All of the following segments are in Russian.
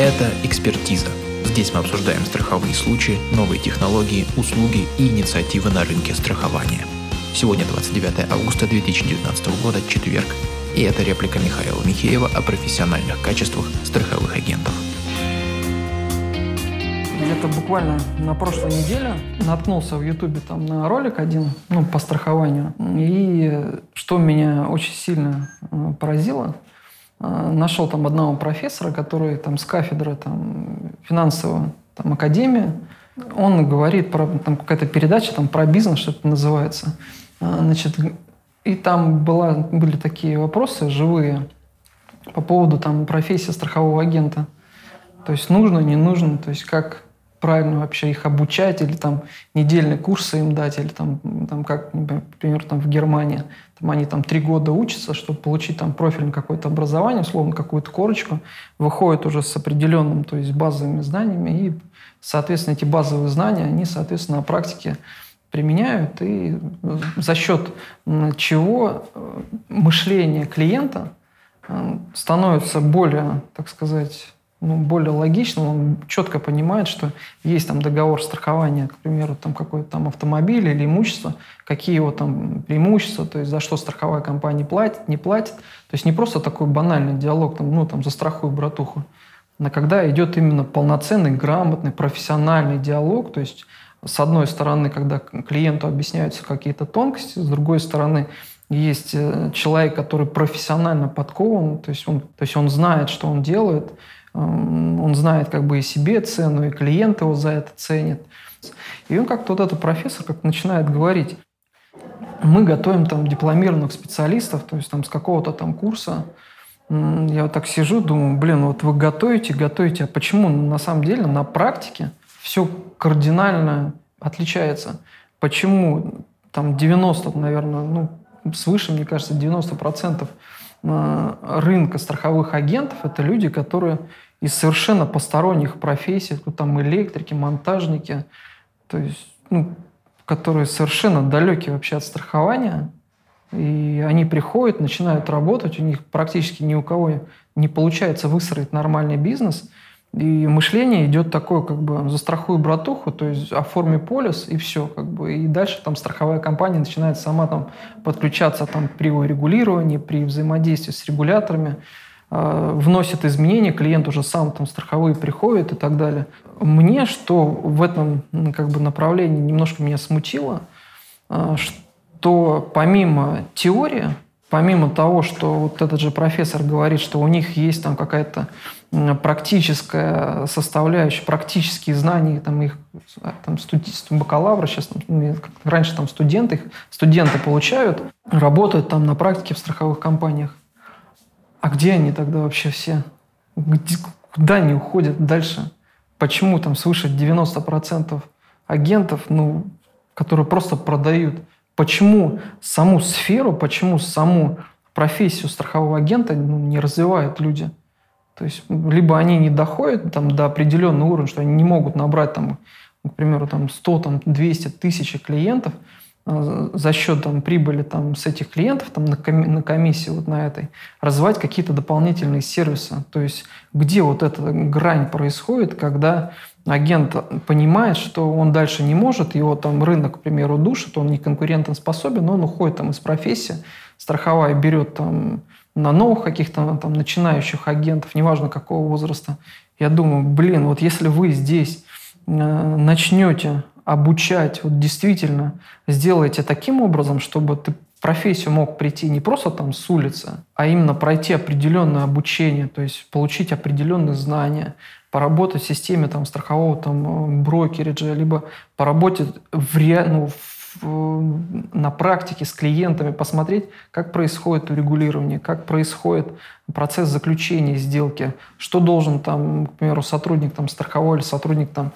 Это «Экспертиза». Здесь мы обсуждаем страховые случаи, новые технологии, услуги и инициативы на рынке страхования. Сегодня 29 августа 2019 года, четверг, и это реплика Михаила Михеева о профессиональных качествах страховых агентов. Где-то буквально на прошлой неделе наткнулся в Ютубе там на ролик один, ну, по страхованию. И что меня очень сильно э, поразило, нашел там одного профессора, который там с кафедры там финансового там академии, он говорит про там какая-то передача там про бизнес, что это называется. Э, значит, и там была, были такие вопросы живые по поводу там профессии страхового агента. То есть нужно, не нужно, то есть как правильно вообще их обучать, или там недельные курсы им дать, или там, там как, например, там в Германии, там они там три года учатся, чтобы получить там профильное какое-то образование, условно какую-то корочку, выходят уже с определенным, то есть базовыми знаниями, и, соответственно, эти базовые знания, они, соответственно, на практике применяют, и за счет чего э, мышление клиента э, становится более, так сказать, ну, более логичным, он четко понимает, что есть там договор страхования, к примеру, там какой-то там автомобиль или имущество, какие его там преимущества, то есть за что страховая компания платит, не платит. То есть не просто такой банальный диалог, там, ну, там, застрахуй братуху, а когда идет именно полноценный, грамотный, профессиональный диалог, то есть с одной стороны, когда клиенту объясняются какие-то тонкости, с другой стороны, есть э, человек, который профессионально подкован, то есть он, то есть он знает, что он делает, он знает как бы и себе цену, и клиент его за это ценит. И он как-то вот этот профессор как начинает говорить, мы готовим там дипломированных специалистов, то есть там с какого-то там курса. Я вот так сижу, думаю, блин, вот вы готовите, готовите, а почему на самом деле на практике все кардинально отличается? Почему там 90, наверное, ну, свыше, мне кажется, 90 процентов рынка страховых агентов – это люди, которые из совершенно посторонних профессий, там электрики, монтажники, то есть, ну, которые совершенно далеки вообще от страхования, и они приходят, начинают работать, у них практически ни у кого не получается выстроить нормальный бизнес – и мышление идет такое, как бы, застрахуй братуху, то есть оформи полис, и все. Как бы, и дальше там страховая компания начинает сама там подключаться там, при регулировании, при взаимодействии с регуляторами, э, вносит изменения, клиент уже сам там страховые приходит и так далее. Мне что в этом как бы, направлении немножко меня смутило, э, что помимо теории, помимо того, что вот этот же профессор говорит, что у них есть там какая-то практическая составляющая, практические знания там их там, студи, бакалавра, сейчас там, ну, раньше там студенты, студенты получают, работают там на практике в страховых компаниях. А где они тогда вообще все? Где, куда они уходят дальше? Почему там свыше 90% агентов, ну, которые просто продают? Почему саму сферу, почему саму профессию страхового агента ну, не развивают люди? То есть либо они не доходят там, до определенного уровня, что они не могут набрать, там, к примеру, там, 100, там, 200 тысяч клиентов за счет там, прибыли там, с этих клиентов там, на, коми- на комиссии вот на этой, развивать какие-то дополнительные сервисы. То есть где вот эта грань происходит, когда агент понимает, что он дальше не может, его там рынок, к примеру, душит, он не конкурентоспособен, но он уходит там из профессии, страховая берет там на новых каких-то там начинающих агентов, неважно какого возраста. Я думаю, блин, вот если вы здесь э, начнете обучать, вот действительно сделаете таким образом, чтобы ты профессию мог прийти не просто там с улицы, а именно пройти определенное обучение, то есть получить определенные знания, поработать в системе там, страхового там, брокериджа, либо поработать в, ре, ну, в на практике с клиентами посмотреть, как происходит урегулирование, как происходит процесс заключения сделки, что должен там, к примеру, сотрудник там, страховой или сотрудник там,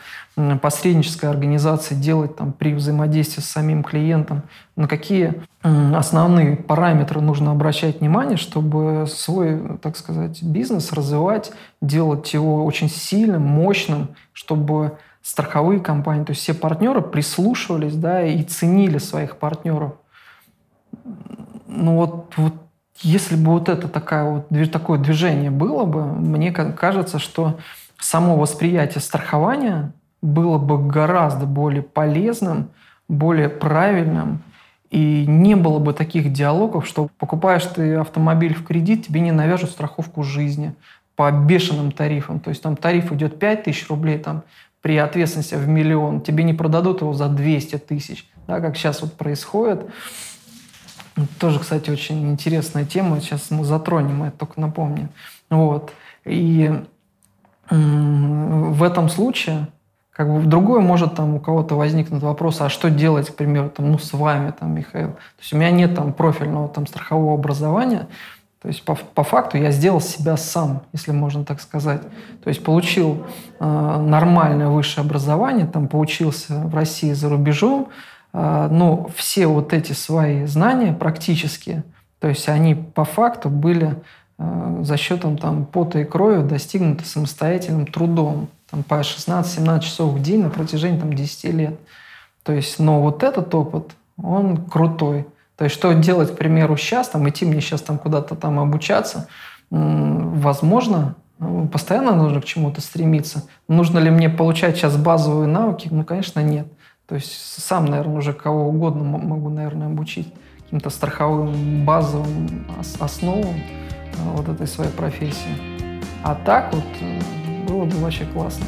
посреднической организации делать там, при взаимодействии с самим клиентом, на какие основные параметры нужно обращать внимание, чтобы свой, так сказать, бизнес развивать, делать его очень сильным, мощным, чтобы страховые компании, то есть все партнеры прислушивались, да, и ценили своих партнеров. Ну вот, вот если бы вот это такая вот, такое движение было бы, мне кажется, что само восприятие страхования было бы гораздо более полезным, более правильным, и не было бы таких диалогов, что покупаешь ты автомобиль в кредит, тебе не навяжут страховку жизни по бешеным тарифам. То есть там тариф идет 5 тысяч рублей, там при ответственности в миллион, тебе не продадут его за 200 тысяч, да, как сейчас вот происходит. Тоже, кстати, очень интересная тема. Сейчас мы затронем, я только напомню. Вот. И в этом случае как бы в другой может там у кого-то возникнуть вопрос, а что делать, к примеру, там, ну, с вами, там, Михаил. То есть у меня нет там профильного там страхового образования, то есть по, по факту я сделал себя сам, если можно так сказать. То есть получил э, нормальное высшее образование, там поучился в России за рубежом, э, но все вот эти свои знания практически, то есть они по факту были э, за счетом там пота и крови достигнуты самостоятельным трудом там, по 16-17 часов в день на протяжении там, 10 лет. То есть, но вот этот опыт, он крутой. То есть, что делать, к примеру, сейчас, там, идти мне сейчас там куда-то там обучаться, возможно, постоянно нужно к чему-то стремиться. Нужно ли мне получать сейчас базовые навыки? Ну, конечно, нет. То есть сам, наверное, уже кого угодно могу, наверное, обучить каким-то страховым базовым основам э, вот этой своей профессии. А так вот э, было бы вообще классно.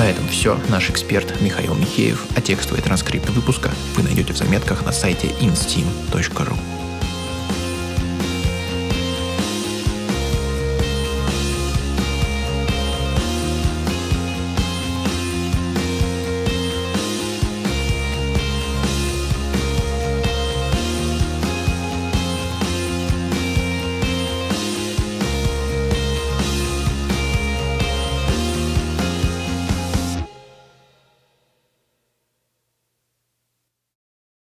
На этом все. Наш эксперт Михаил Михеев, а текстовый транскрипт выпуска вы найдете в заметках на сайте insteam.ru.